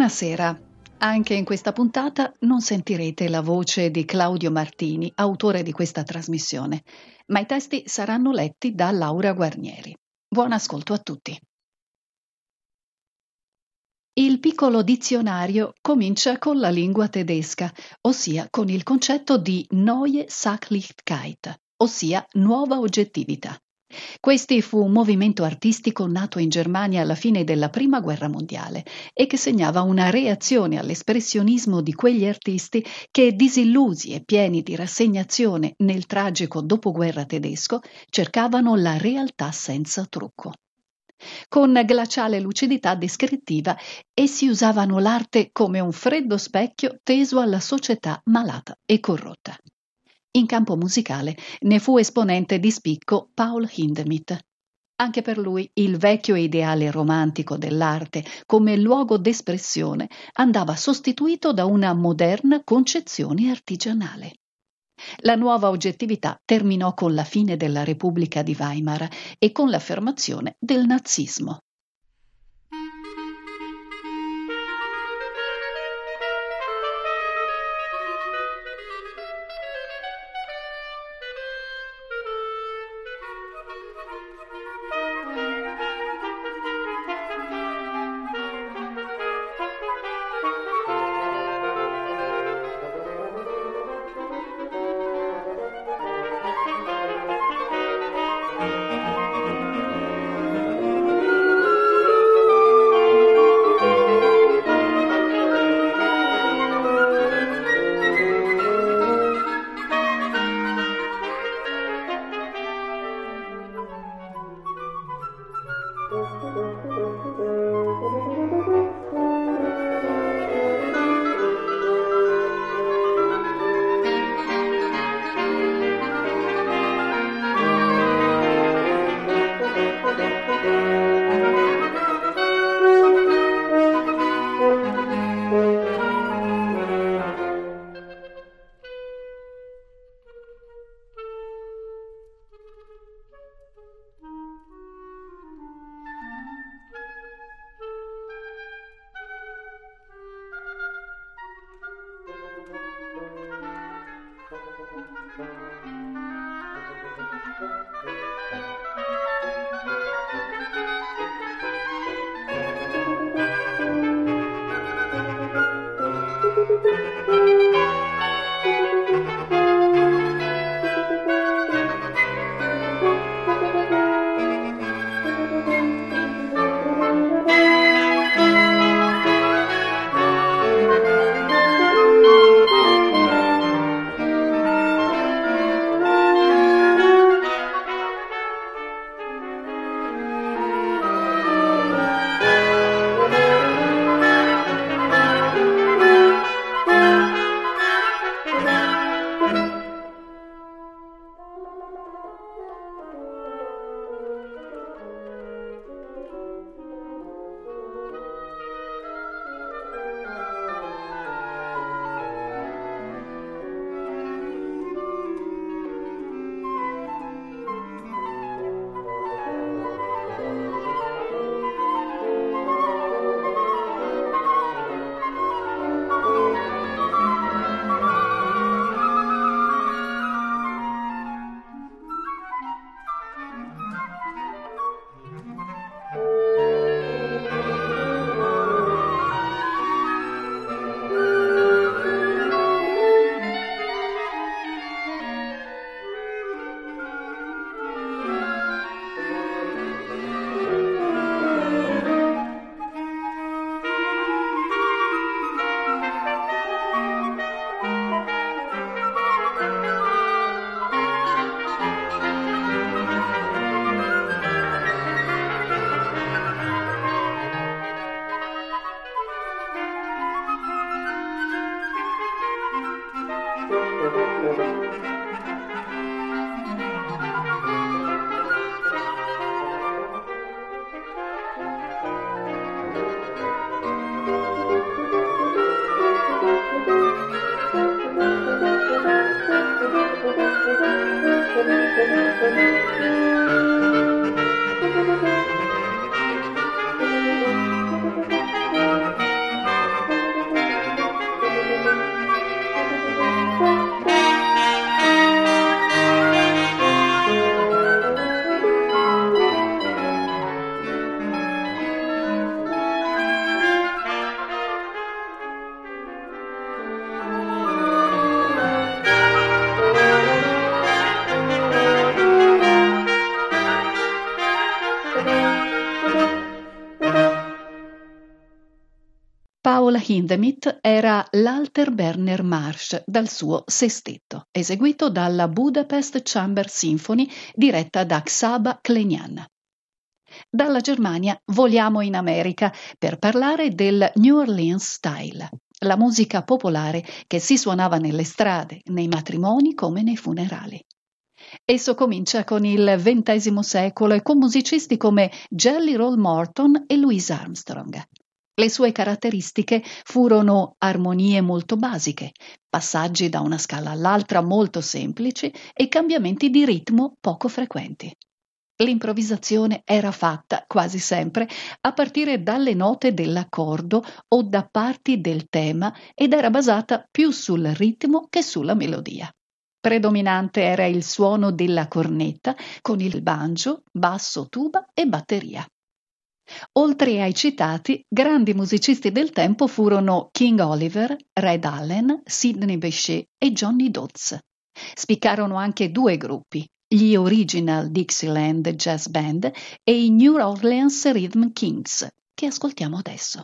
Buonasera. Anche in questa puntata non sentirete la voce di Claudio Martini, autore di questa trasmissione, ma i testi saranno letti da Laura Guarnieri. Buon ascolto a tutti. Il piccolo dizionario comincia con la lingua tedesca, ossia con il concetto di Neue Sachlichkeit, ossia nuova oggettività. Questi fu un movimento artistico nato in Germania alla fine della Prima Guerra Mondiale e che segnava una reazione all'espressionismo di quegli artisti che, disillusi e pieni di rassegnazione nel tragico dopoguerra tedesco, cercavano la realtà senza trucco. Con glaciale lucidità descrittiva, essi usavano l'arte come un freddo specchio teso alla società malata e corrotta. In campo musicale ne fu esponente di spicco Paul Hindemith. Anche per lui il vecchio ideale romantico dell'arte come luogo d'espressione andava sostituito da una moderna concezione artigianale. La nuova oggettività terminò con la fine della Repubblica di Weimar e con l'affermazione del nazismo. Paul Hindemith era l'Alter Berner Marsch dal suo sestetto, eseguito dalla Budapest Chamber Symphony diretta da Xaba Klenian. Dalla Germania voliamo in America per parlare del New Orleans Style, la musica popolare che si suonava nelle strade, nei matrimoni come nei funerali. Esso comincia con il XX secolo e con musicisti come Jelly Roll Morton e Louis Armstrong. Le sue caratteristiche furono armonie molto basiche, passaggi da una scala all'altra molto semplici e cambiamenti di ritmo poco frequenti. L'improvvisazione era fatta quasi sempre a partire dalle note dell'accordo o da parti del tema ed era basata più sul ritmo che sulla melodia. Predominante era il suono della cornetta con il banjo, basso, tuba e batteria. Oltre ai citati, grandi musicisti del tempo furono King Oliver, Red Allen, Sidney Bechet e Johnny Dodds. Spiccarono anche due gruppi, gli Original Dixieland Jazz Band e i New Orleans Rhythm Kings, che ascoltiamo adesso.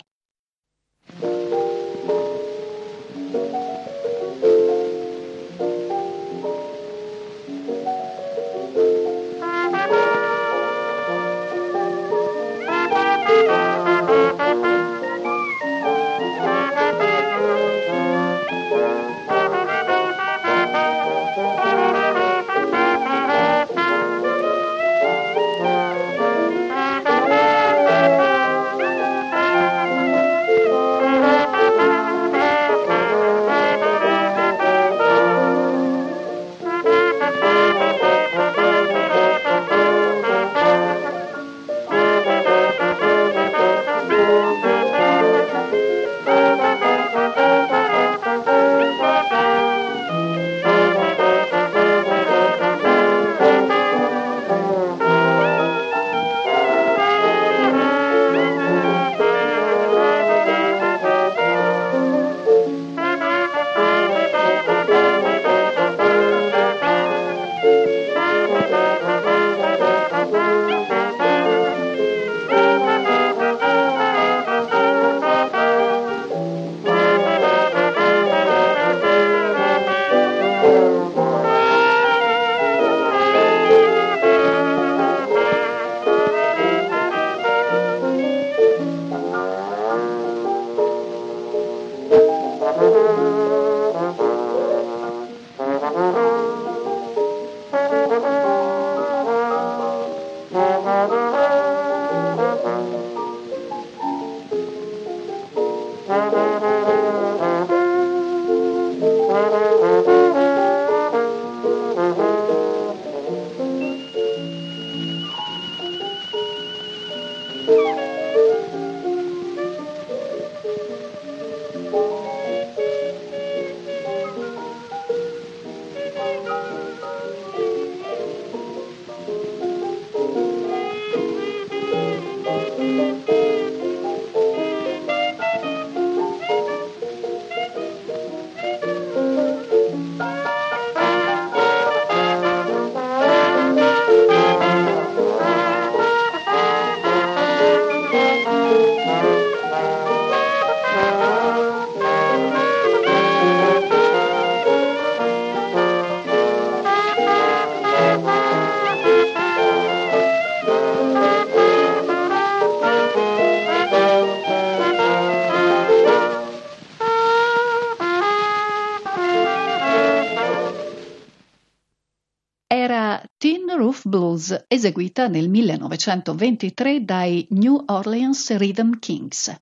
Eseguita nel 1923 dai New Orleans Rhythm Kings.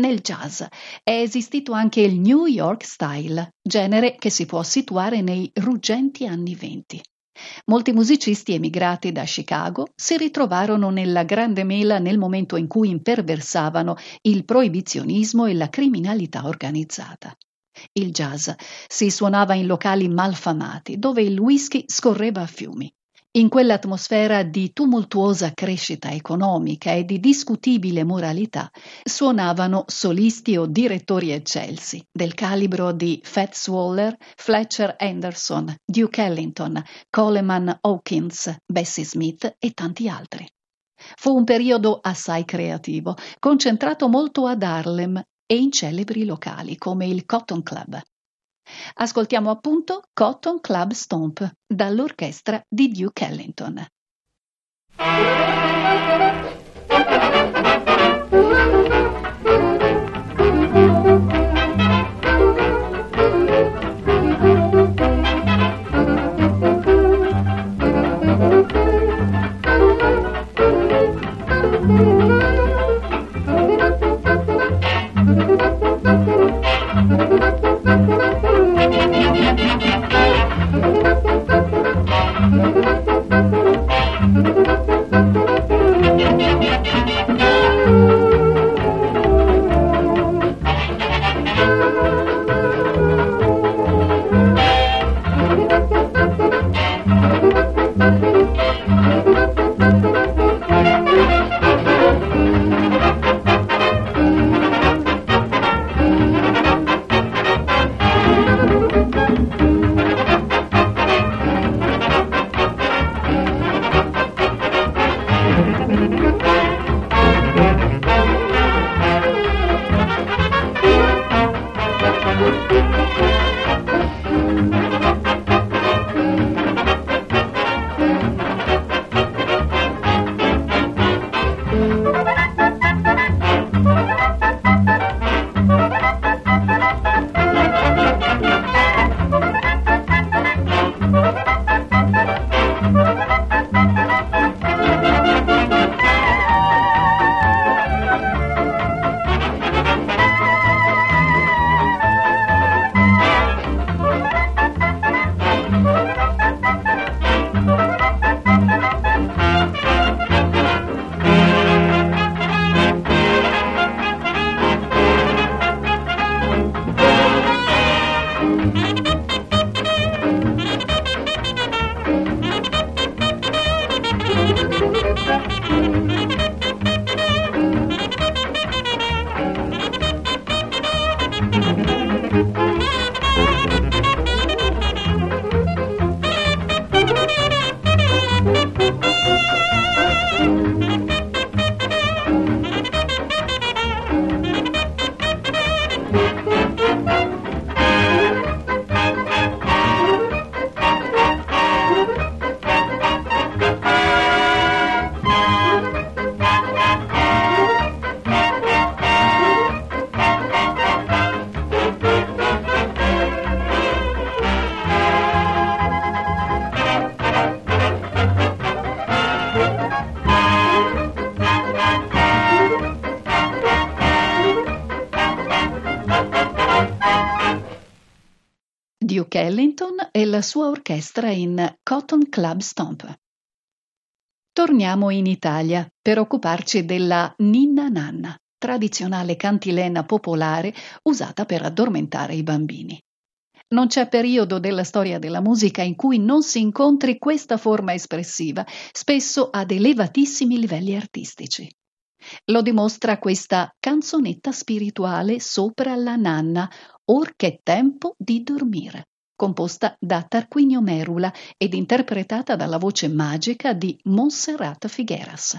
Nel jazz è esistito anche il New York Style, genere che si può situare nei ruggenti anni venti. Molti musicisti emigrati da Chicago si ritrovarono nella grande mela nel momento in cui imperversavano il proibizionismo e la criminalità organizzata. Il jazz si suonava in locali malfamati, dove il whisky scorreva a fiumi. In quell'atmosfera di tumultuosa crescita economica e di discutibile moralità suonavano solisti o direttori eccelsi del calibro di Fats Waller, Fletcher Anderson, Duke Ellington, Coleman Hawkins, Bessie Smith e tanti altri. Fu un periodo assai creativo, concentrato molto ad Harlem e in celebri locali come il Cotton Club. Ascoltiamo appunto Cotton Club Stomp dall'orchestra di Duke Ellington. La sua orchestra in Cotton Club Stomp. Torniamo in Italia per occuparci della Ninna Nanna, tradizionale cantilena popolare usata per addormentare i bambini. Non c'è periodo della storia della musica in cui non si incontri questa forma espressiva, spesso ad elevatissimi livelli artistici. Lo dimostra questa canzonetta spirituale sopra la nanna, or che tempo di dormire composta da Tarquinio Merula ed interpretata dalla voce magica di Montserrat Figueras.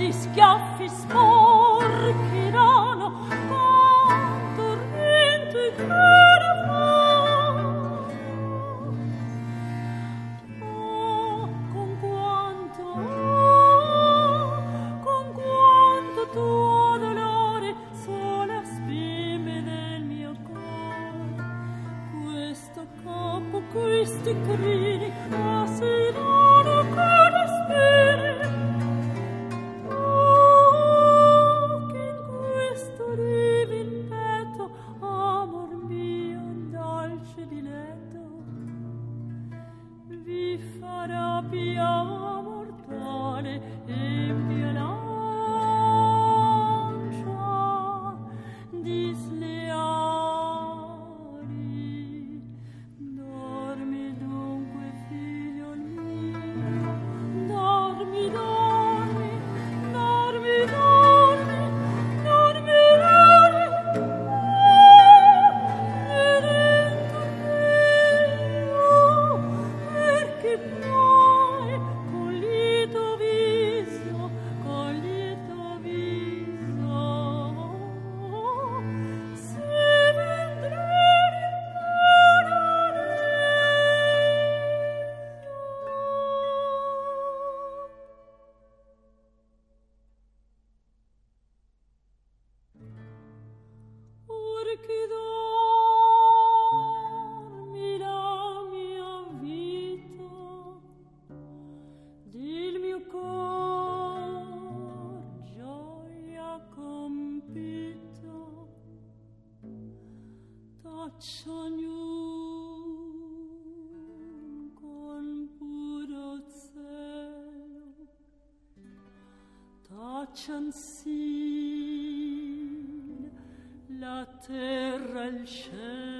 ti schiaffi sporchi d'oro facciano con puro cielo taccian sin la terra e il cielo.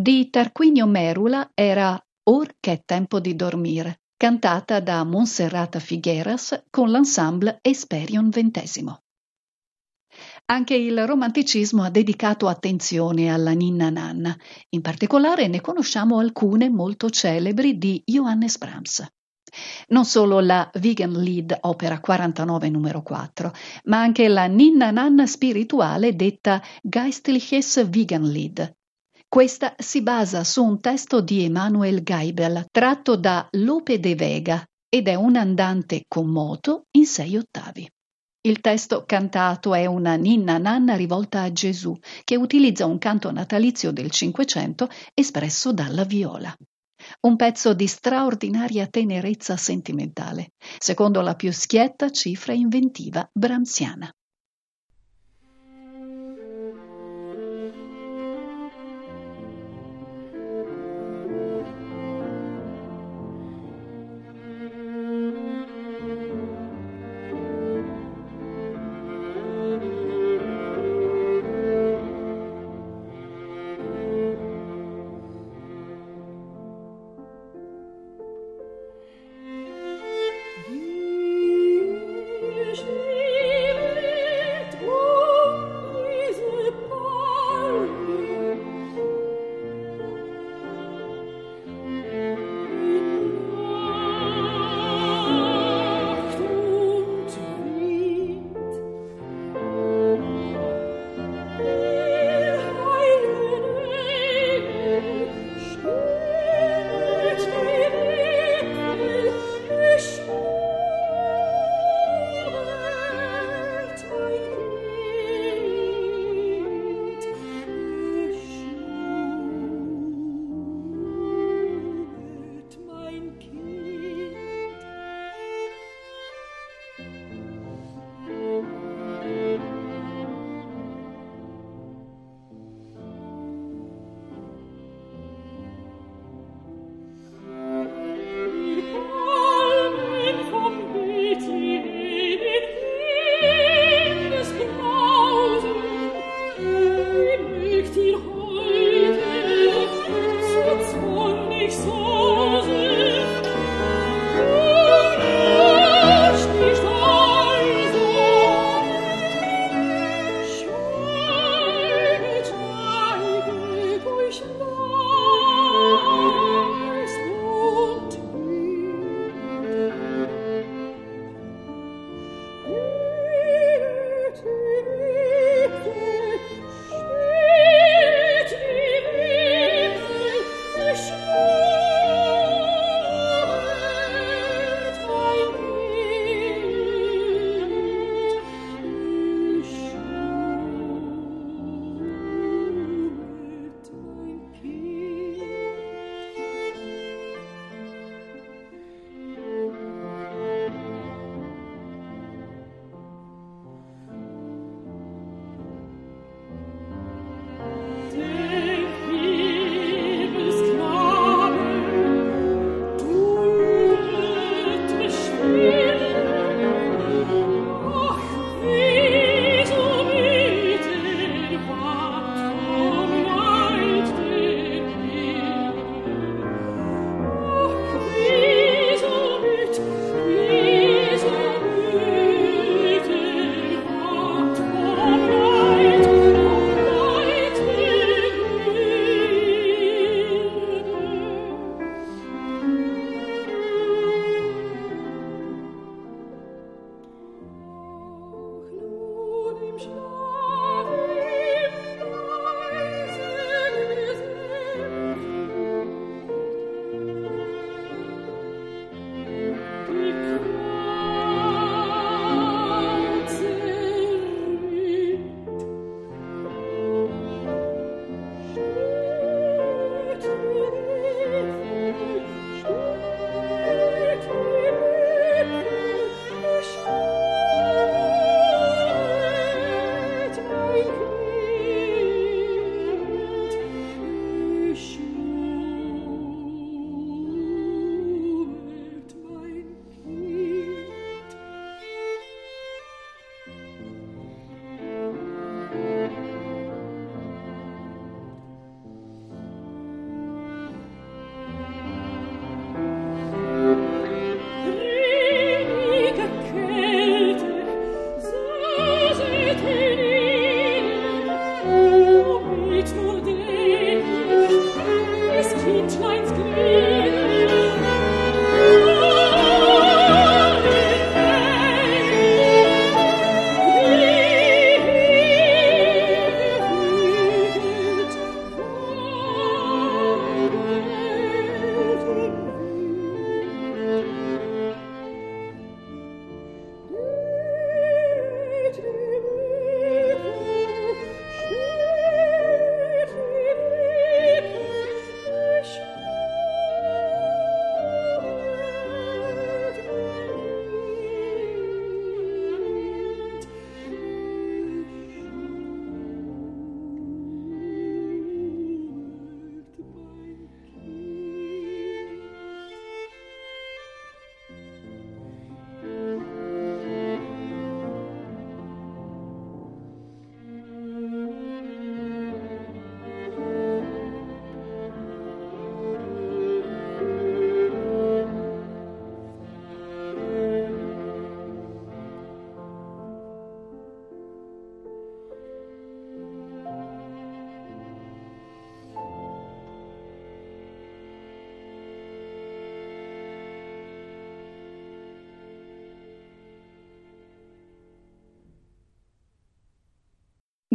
Di Tarquinio Merula era Or che è tempo di dormire, cantata da Monserrata Figueras con l'ensemble Esperion XX. Anche il romanticismo ha dedicato attenzione alla ninna nanna, in particolare ne conosciamo alcune molto celebri di Johannes Brahms. Non solo la Vegan Lied opera 49 numero 4, ma anche la ninna nanna spirituale detta Geistliches Lied, questa si basa su un testo di Emanuel Geibel tratto da Lope de Vega ed è un andante con moto in sei ottavi. Il testo cantato è una ninna nanna rivolta a Gesù, che utilizza un canto natalizio del Cinquecento espresso dalla viola. Un pezzo di straordinaria tenerezza sentimentale, secondo la più schietta cifra inventiva bramsiana.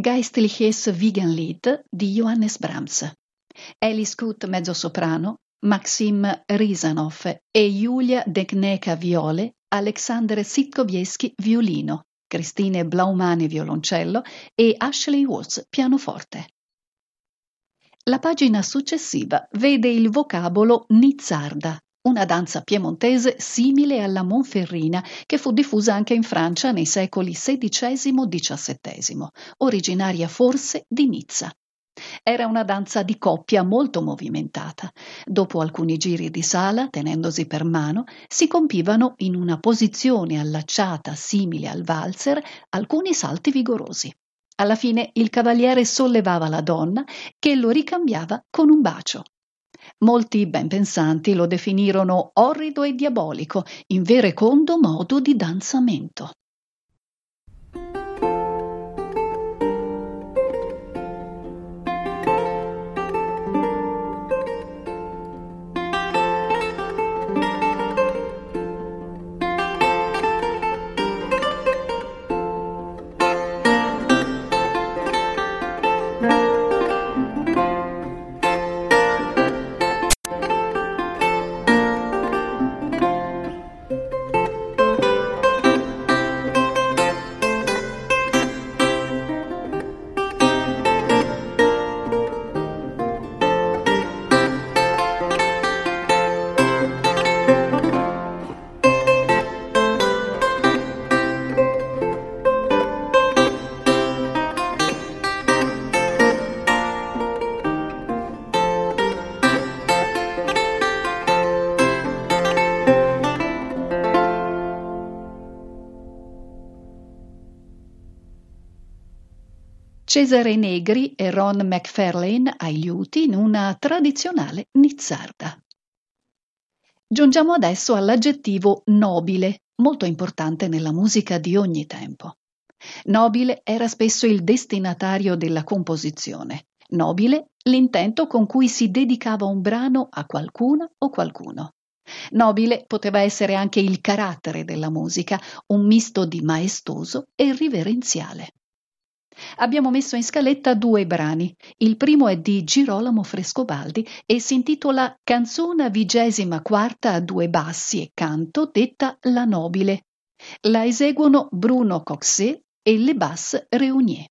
Geistliches Wiegenlied di Johannes Brahms. Alice Kut mezzosoprano, Maxim Risanov e Julia Degneka viole, Alexander Sitkowiecki violino, Christine Blaumane violoncello e Ashley Watts pianoforte. La pagina successiva vede il vocabolo nizzarda, una danza piemontese simile alla monferrina che fu diffusa anche in Francia nei secoli XVI-XVII, originaria forse di Nizza. Era una danza di coppia molto movimentata. Dopo alcuni giri di sala, tenendosi per mano, si compivano in una posizione allacciata simile al valzer alcuni salti vigorosi. Alla fine il cavaliere sollevava la donna che lo ricambiava con un bacio. Molti ben pensanti lo definirono orrido e diabolico, in verecondo modo di danzamento. Cesare Negri e Ron McFarlane ai liuti in una tradizionale nizzarda. Giungiamo adesso all'aggettivo nobile, molto importante nella musica di ogni tempo. Nobile era spesso il destinatario della composizione, nobile l'intento con cui si dedicava un brano a qualcuna o qualcuno. Nobile poteva essere anche il carattere della musica, un misto di maestoso e riverenziale. Abbiamo messo in scaletta due brani. Il primo è di Girolamo Frescobaldi e si intitola Canzona vigesima quarta a due bassi e canto detta La Nobile. La eseguono Bruno Coxet e Le Basse Reunier.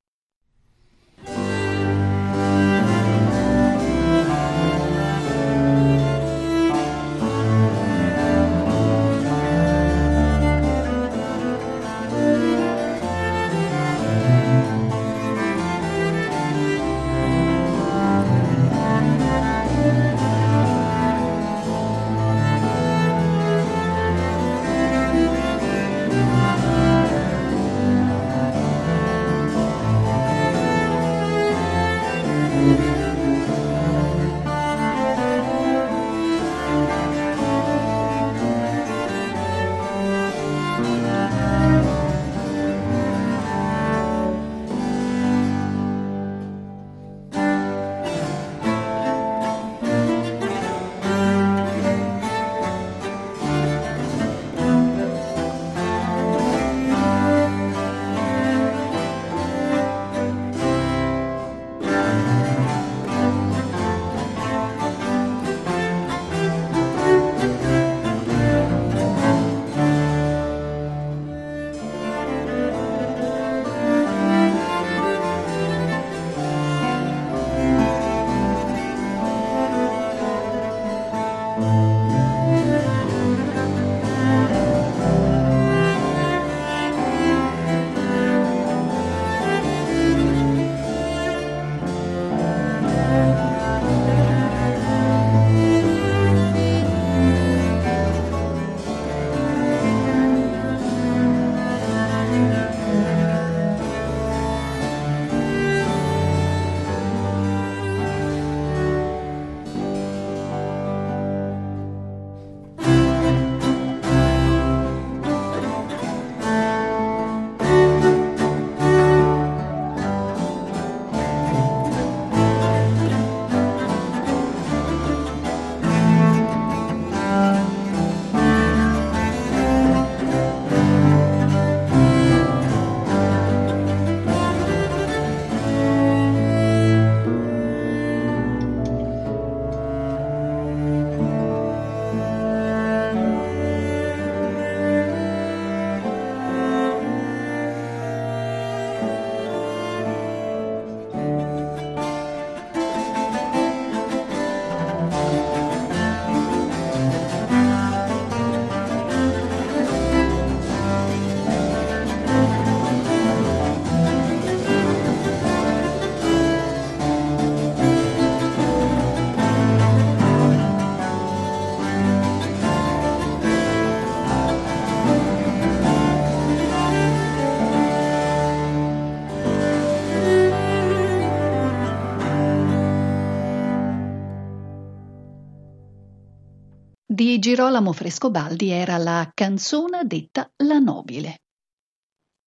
Girolamo Frescobaldi era la canzone detta La Nobile.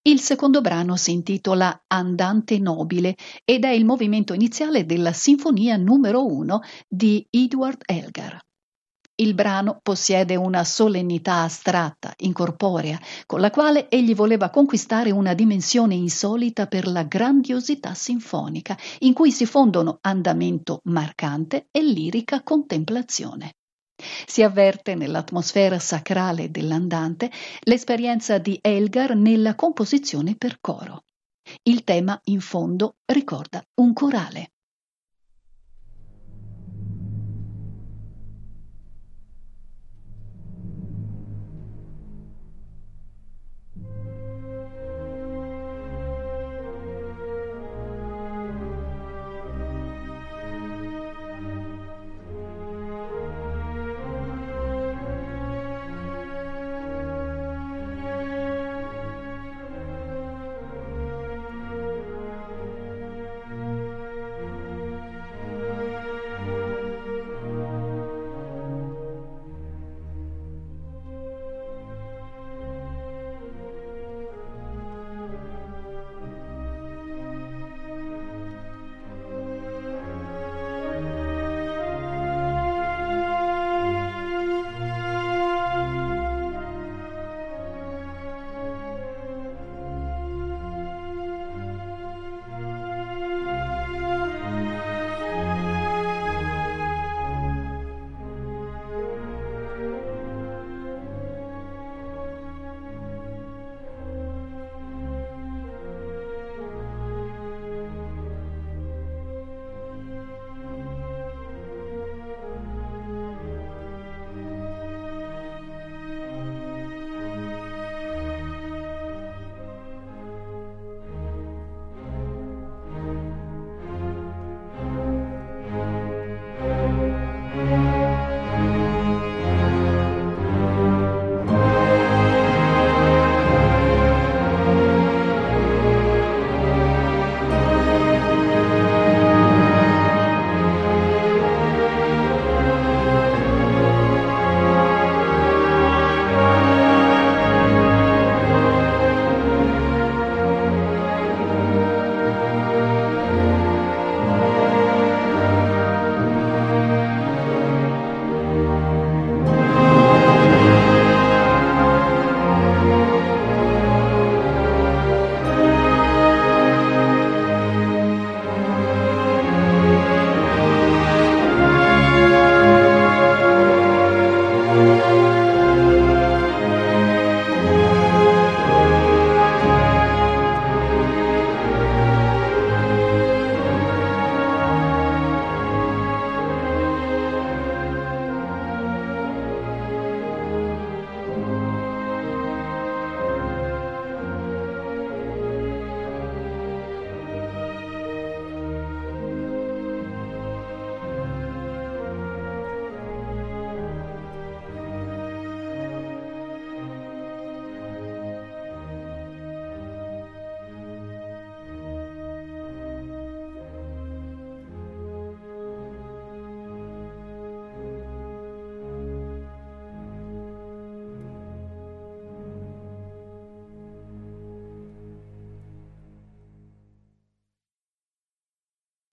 Il secondo brano si intitola Andante nobile ed è il movimento iniziale della Sinfonia numero 1 di Edward Elgar. Il brano possiede una solennità astratta, incorporea, con la quale egli voleva conquistare una dimensione insolita per la grandiosità sinfonica, in cui si fondono andamento marcante e lirica contemplazione. Si avverte nell'atmosfera sacrale dell'andante l'esperienza di Elgar nella composizione per coro. Il tema, in fondo, ricorda un corale.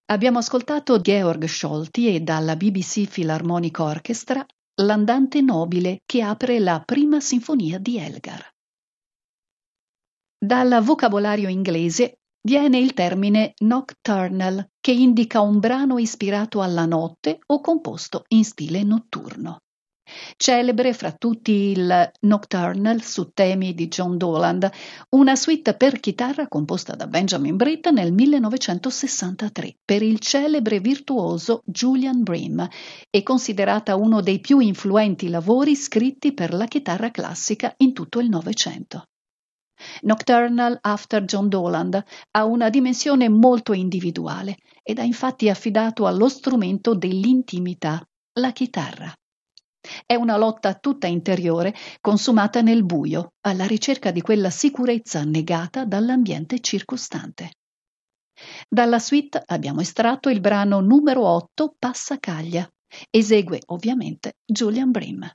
Abbiamo ascoltato Georg Scholti e dalla BBC Philharmonic Orchestra L'andante nobile che apre la prima sinfonia di Elgar. Dal vocabolario inglese viene il termine nocturnal, che indica un brano ispirato alla notte o composto in stile notturno. Celebre fra tutti il Nocturnal su temi di John Doland, una suite per chitarra composta da Benjamin Britt nel 1963 per il celebre virtuoso Julian Bream e considerata uno dei più influenti lavori scritti per la chitarra classica in tutto il Novecento. Nocturnal After John Doland ha una dimensione molto individuale ed ha infatti affidato allo strumento dell'intimità, la chitarra. È una lotta tutta interiore, consumata nel buio, alla ricerca di quella sicurezza negata dall'ambiente circostante. Dalla suite abbiamo estratto il brano numero 8 Passacaglia. Esegue ovviamente Julian Brim.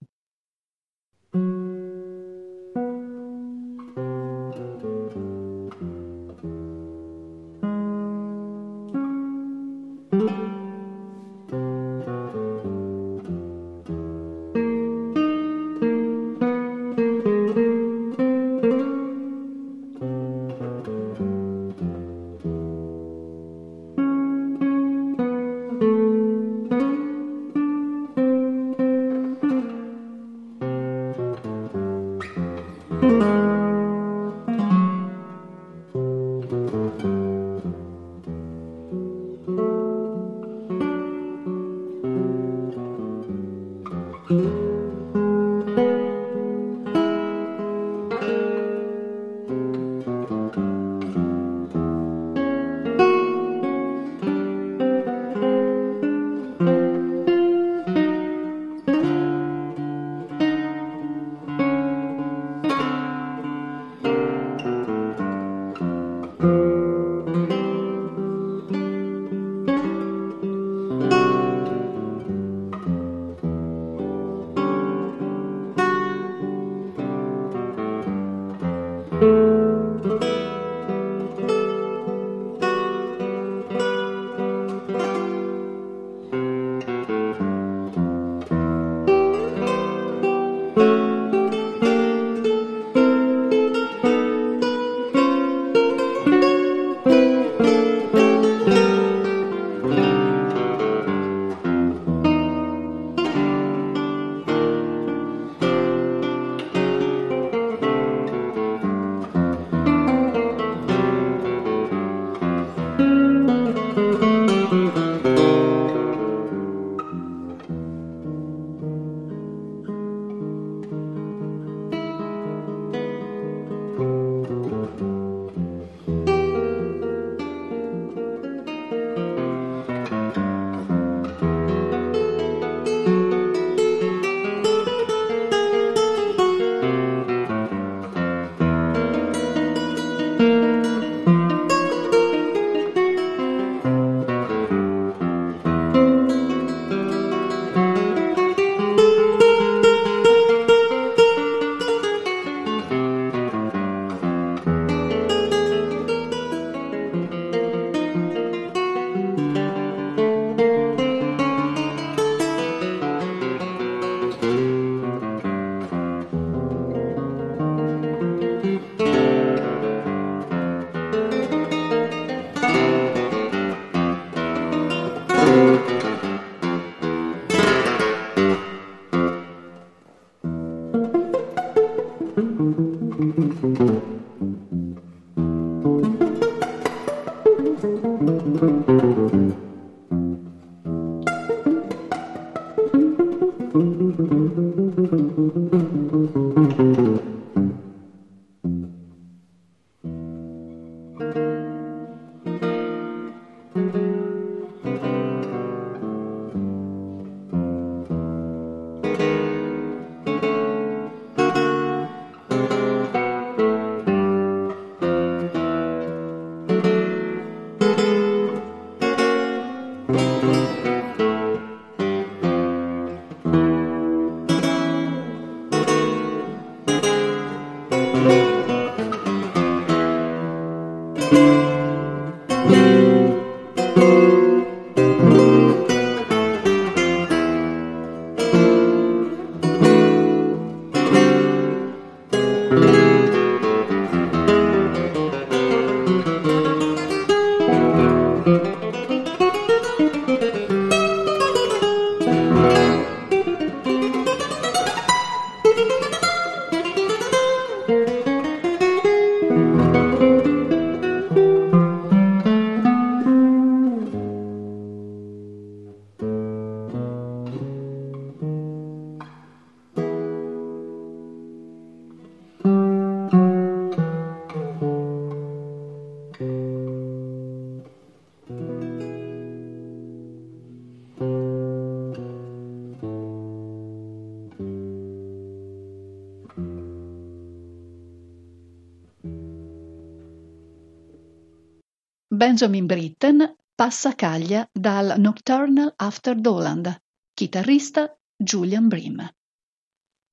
Benjamin Britten passacaglia dal Nocturnal After Doland, chitarrista Julian Bream.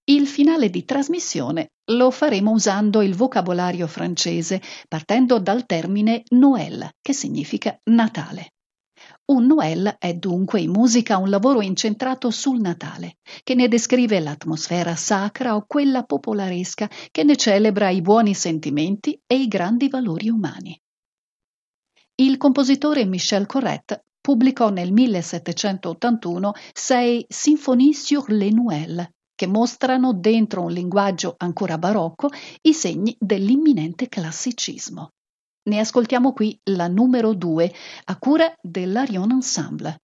Il finale di trasmissione lo faremo usando il vocabolario francese, partendo dal termine Noël, che significa Natale. Un Noël è dunque in musica un lavoro incentrato sul Natale, che ne descrive l'atmosfera sacra o quella popolaresca che ne celebra i buoni sentimenti e i grandi valori umani. Il compositore Michel Corrette pubblicò nel 1781 sei Symphonie sur les Noëls, che mostrano dentro un linguaggio ancora barocco i segni dell'imminente classicismo. Ne ascoltiamo qui la numero 2 a cura dell'Arion Ensemble.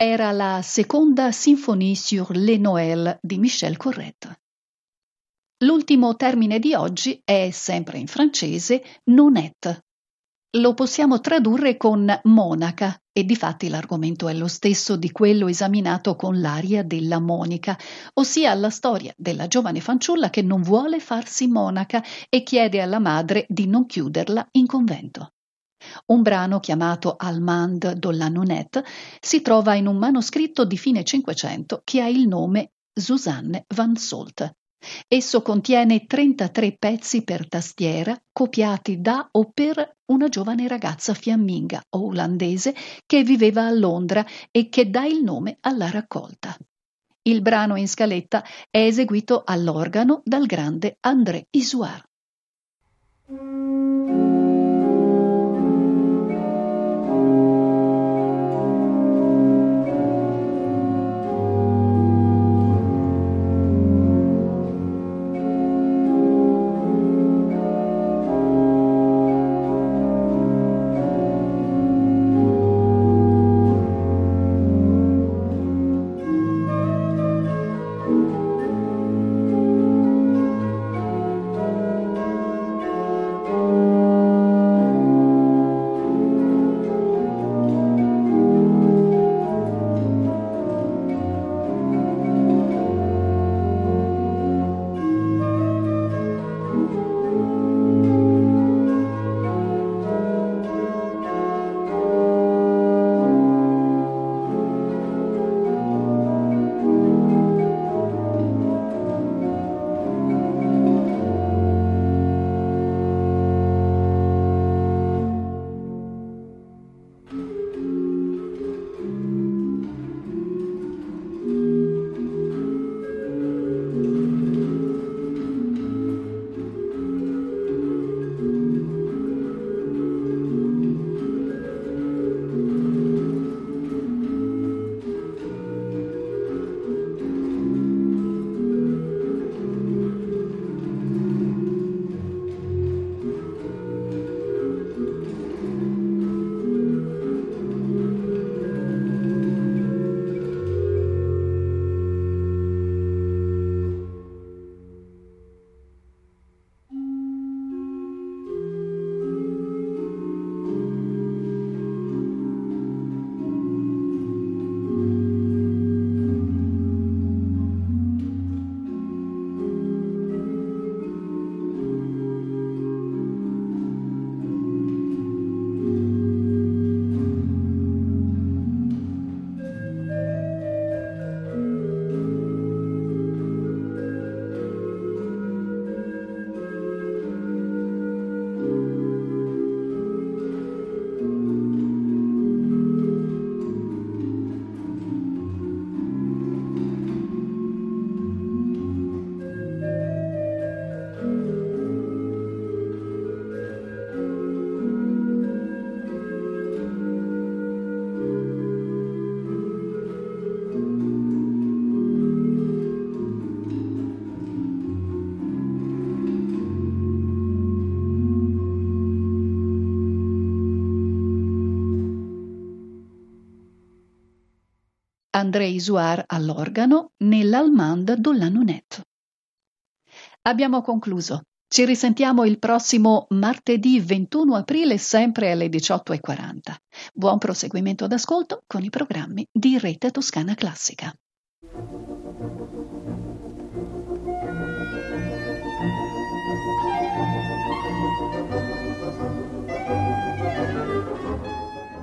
Era la seconda Symphonie sur les Noël di Michel Corrette. L'ultimo termine di oggi è, sempre in francese, nonette. Lo possiamo tradurre con monaca e difatti l'argomento è lo stesso di quello esaminato con l'aria della monica, ossia la storia della giovane fanciulla che non vuole farsi monaca e chiede alla madre di non chiuderla in convento. Un brano chiamato Almande de la Nonette si trova in un manoscritto di fine Cinquecento che ha il nome Susanne van Solt. Esso contiene 33 pezzi per tastiera copiati da o per una giovane ragazza fiamminga o olandese che viveva a Londra e che dà il nome alla raccolta. Il brano in scaletta è eseguito all'organo dal grande André Isoire. André Isoire all'organo la Nonette. Abbiamo concluso. Ci risentiamo il prossimo martedì 21 aprile sempre alle 18.40. Buon proseguimento d'ascolto con i programmi di Rete Toscana Classica.